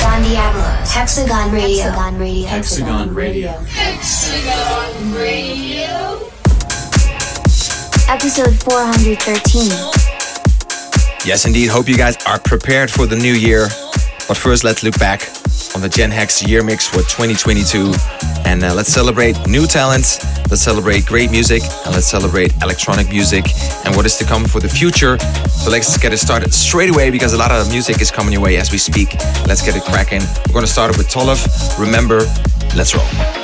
Don Diablo. Hexagon Radio. Hexagon Radio. Hexagon Radio. Hexagon Radio. Episode 413. Yes, indeed. Hope you guys are prepared for the new year. But first, let's look back on the Gen Hex year mix for 2022. And uh, let's celebrate new talents, let's celebrate great music, and let's celebrate electronic music and what is to come for the future. So let's get it started straight away because a lot of music is coming your way as we speak. Let's get it cracking. We're going to start it with Tolov. Remember, let's roll.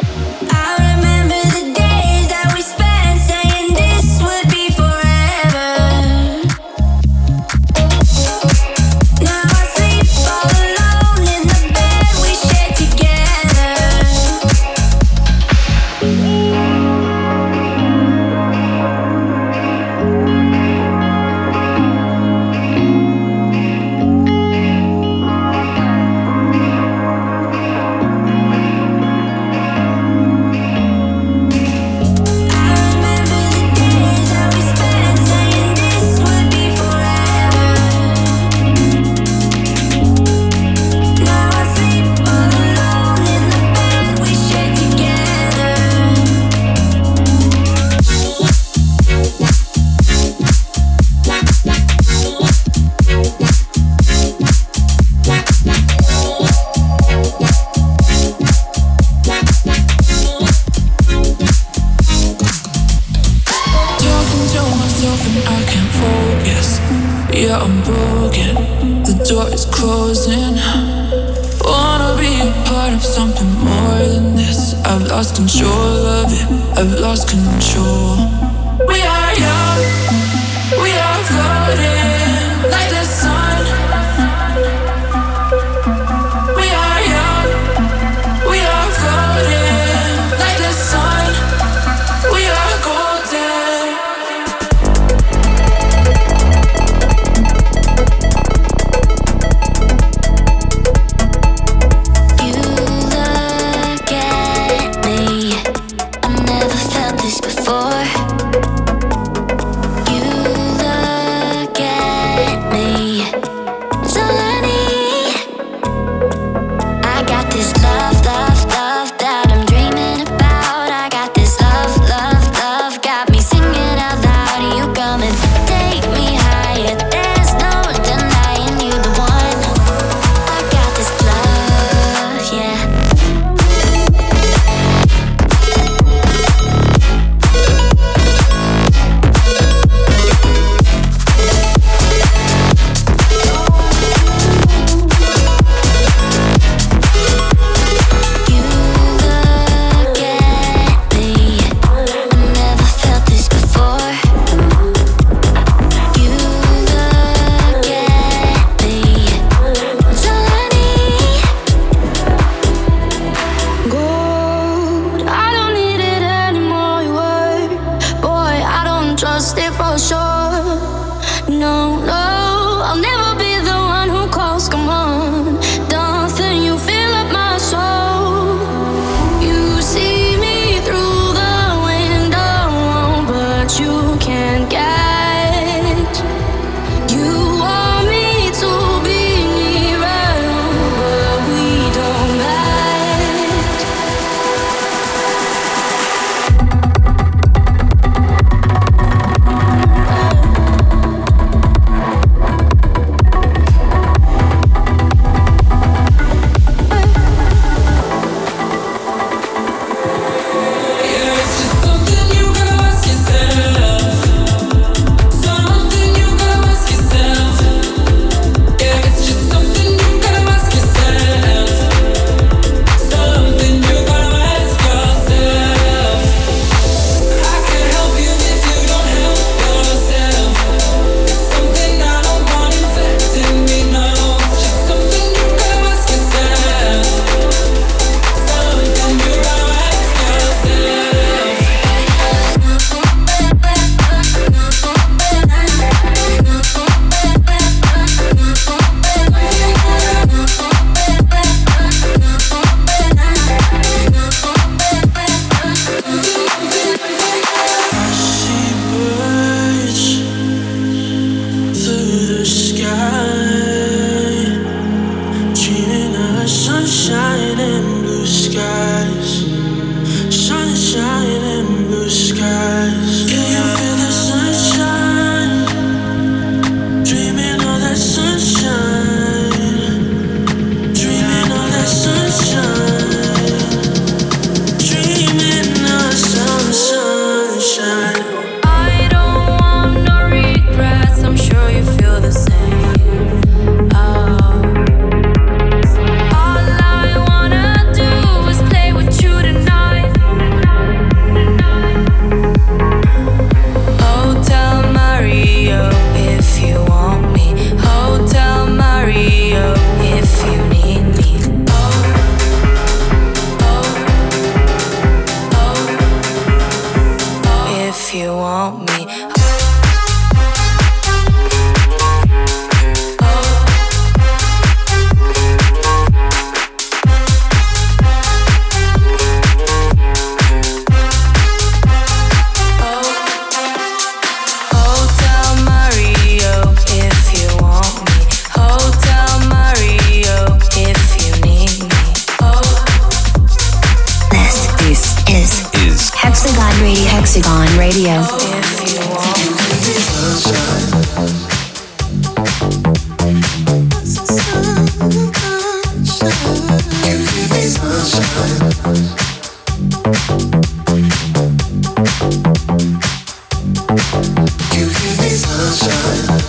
You give me sunshine.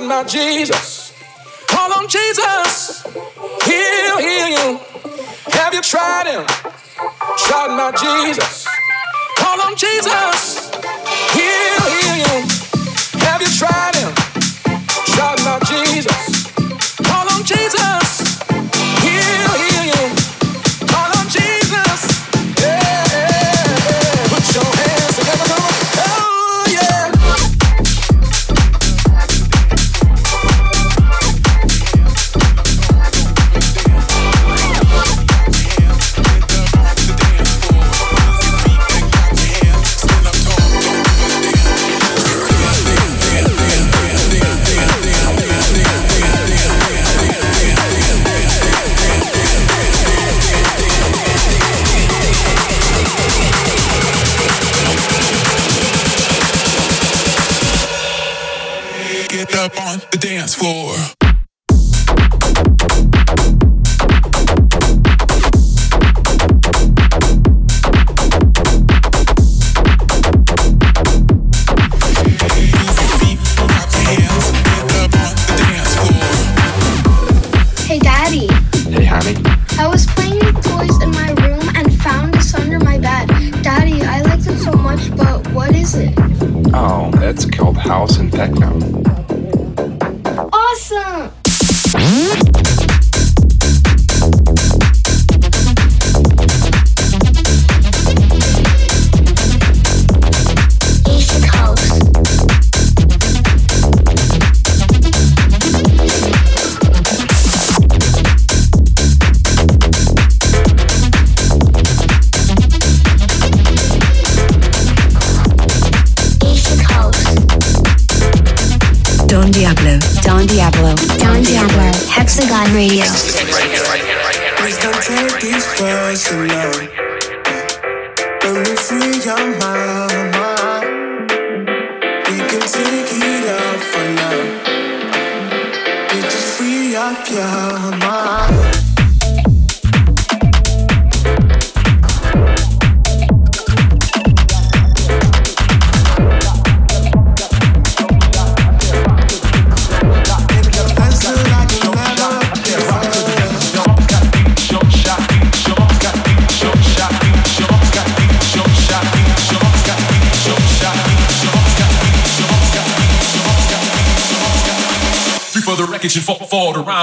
got my Jesus. Call on Jesus. He'll heal you. Have you tried him? Tried my Jesus. Call on Jesus. He'll heal you.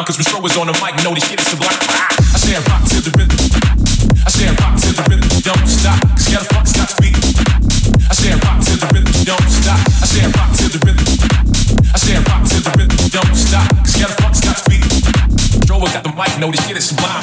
time, cause Restro is on the mic, know this shit is sublime. I said rock to the rhythm. I said rock to the rhythm, don't stop. Cause gotta fuck stop speaking. I said rock to the rhythm, don't stop. I said rock to the rhythm. I said rock to the rhythm, don't stop. Cause gotta fuck stop speaking. Stroller got the mic, know this shit is sublime.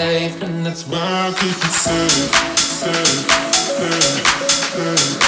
safe, and that's why I keep it safe, safe, safe, safe.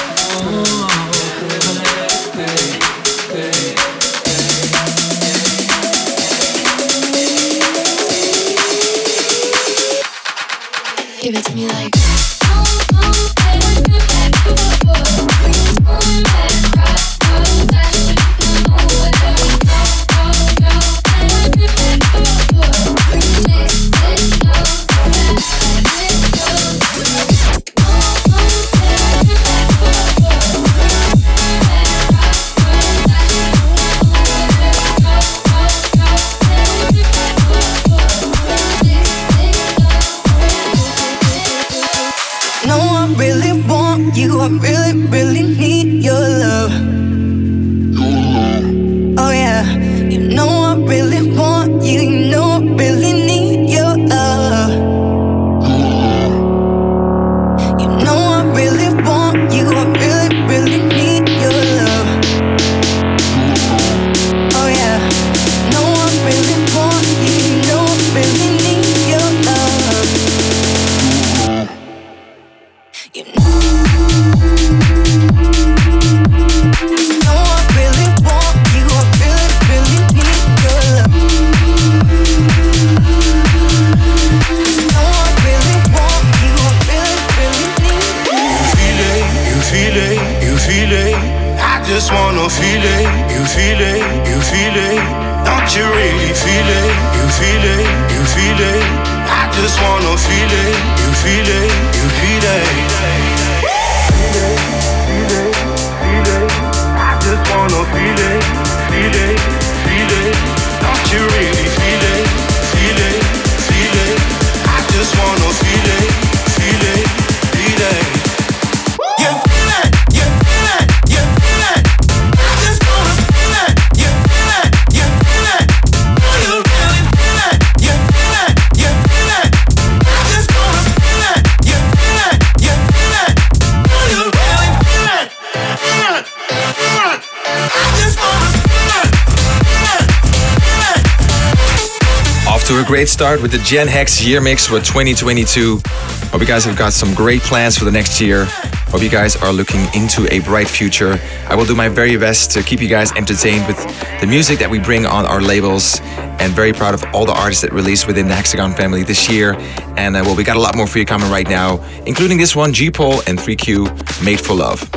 great start with the Gen Hex Year Mix for 2022. Hope you guys have got some great plans for the next year. Hope you guys are looking into a bright future. I will do my very best to keep you guys entertained with the music that we bring on our labels and very proud of all the artists that released within the Hexagon family this year. And uh, well, we got a lot more for you coming right now, including this one, G Pole and 3Q, Made for Love.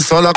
Sola.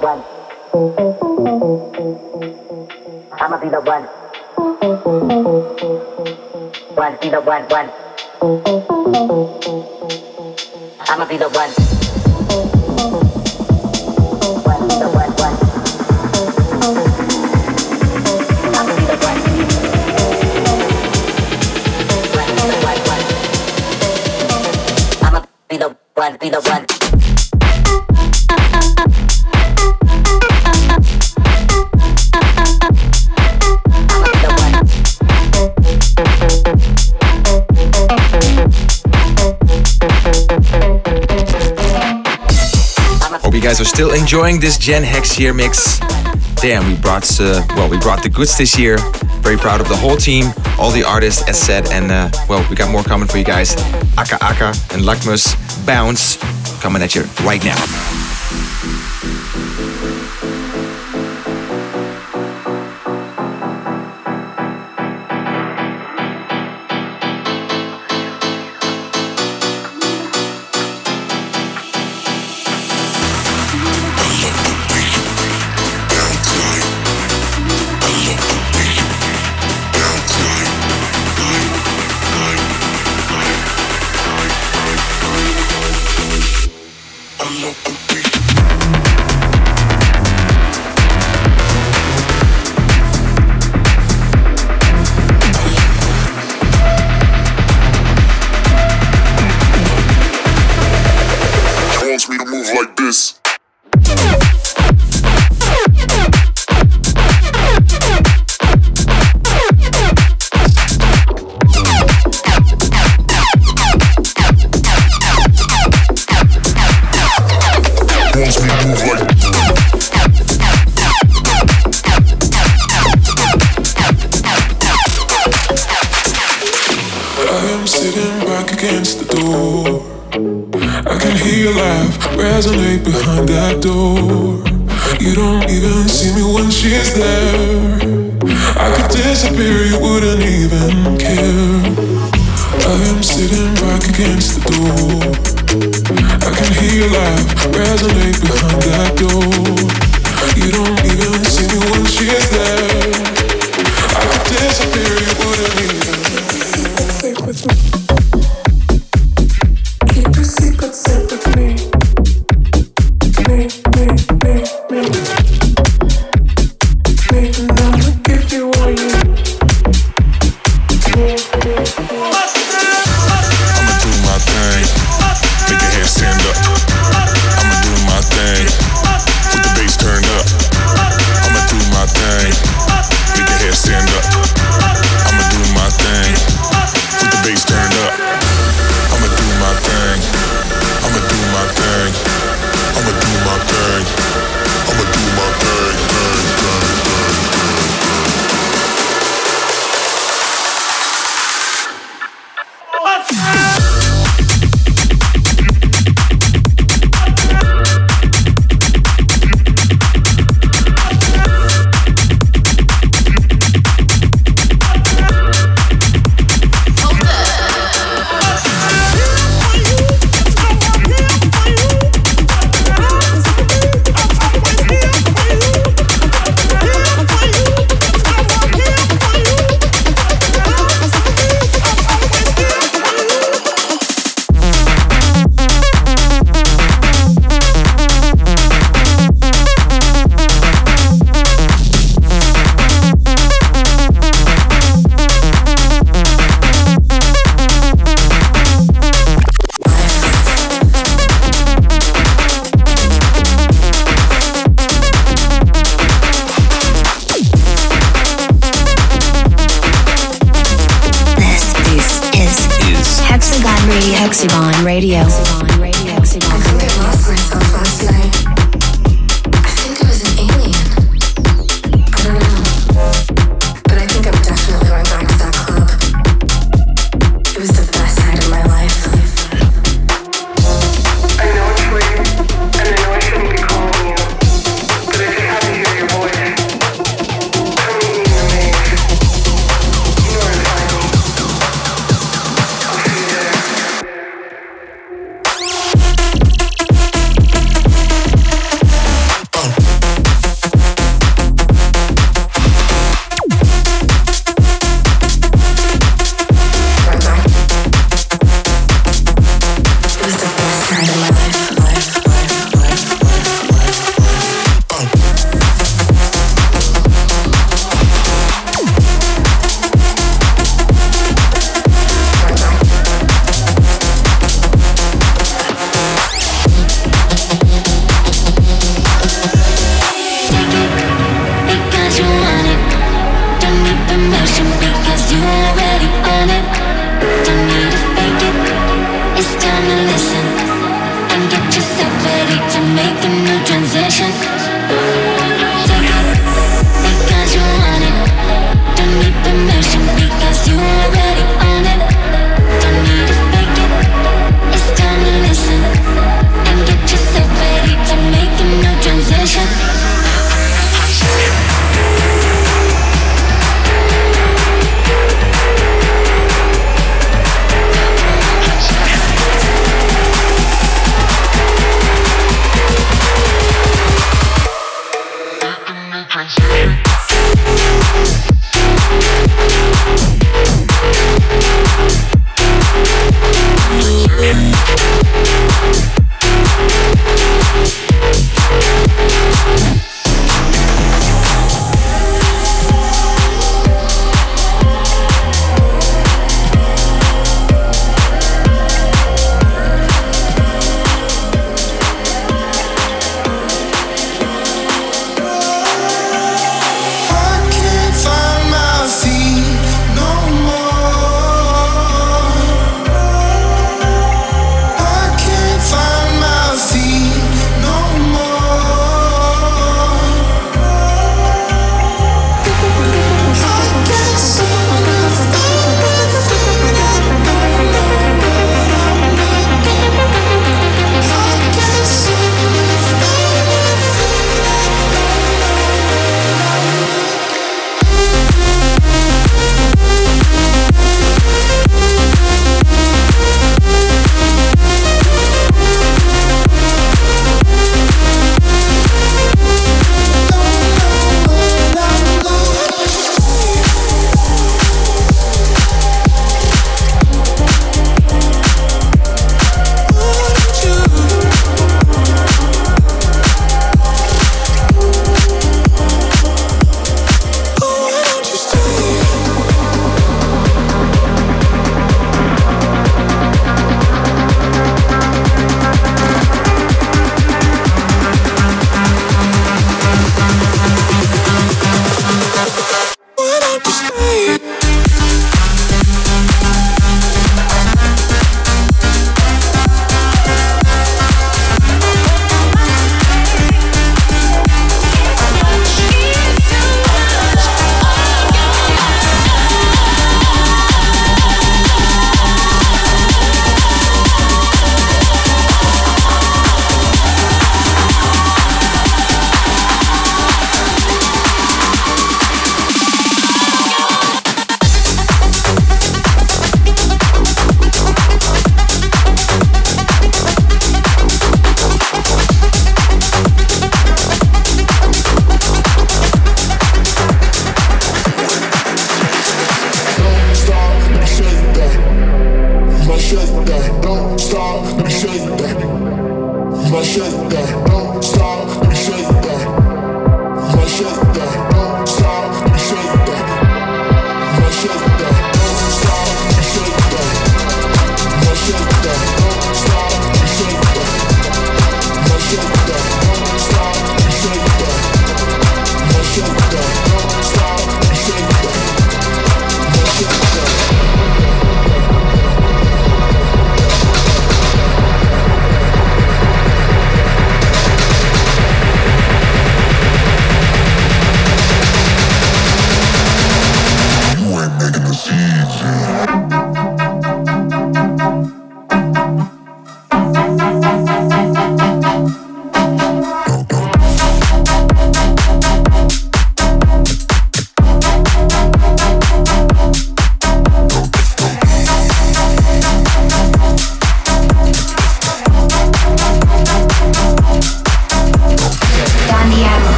One. I'ma be the one. One, be the one, one. I'ma be the one. One, be the one, one. Be the. One, be the one, guys are still enjoying this Gen Hex year mix. Damn, we brought uh, well, we brought the goods this year. Very proud of the whole team, all the artists, as said, and uh, well, we got more coming for you guys. Aka Aka and Lakmus Bounce coming at you right now.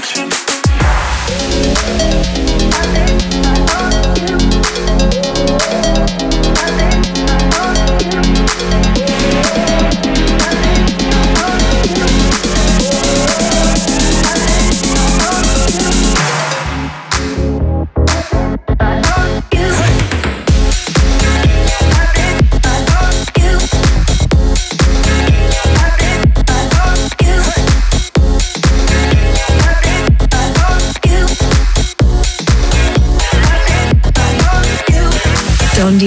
attention.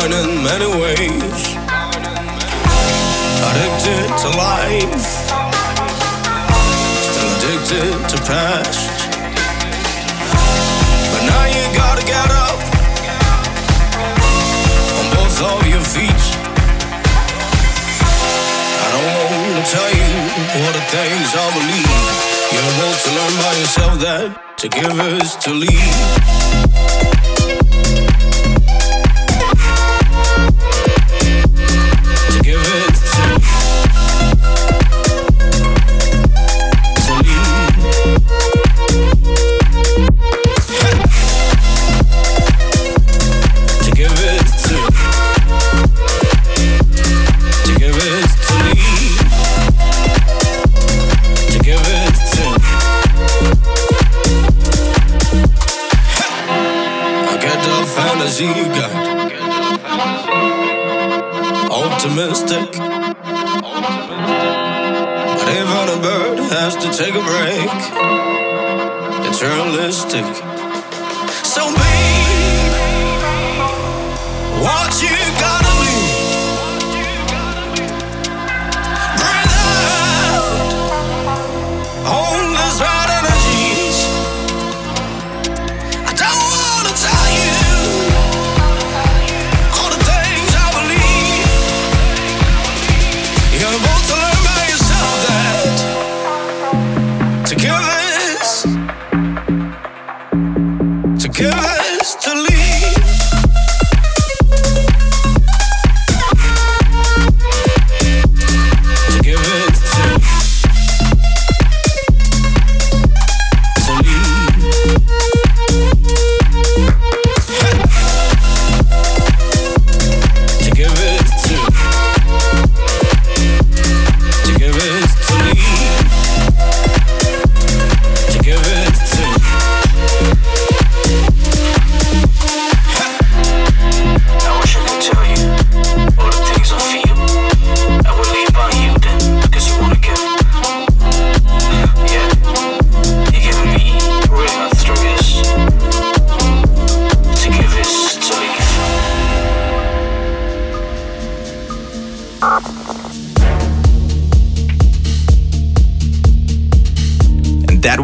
You're in many ways. Addicted to life. Still addicted to past. But now you gotta get up on both of your feet. I don't wanna tell you what the things I believe. You're about to learn by yourself that to give is to lead. Take a break. It's.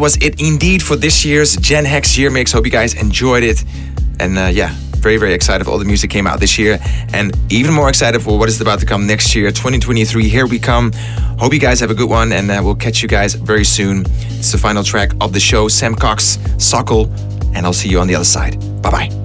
Was it indeed for this year's Gen Hex Year Mix. Hope you guys enjoyed it. And uh, yeah, very, very excited for all the music came out this year. And even more excited for what is about to come next year, 2023. Here we come. Hope you guys have a good one. And uh, we'll catch you guys very soon. It's the final track of the show Sam Cox, Sockle, And I'll see you on the other side. Bye bye.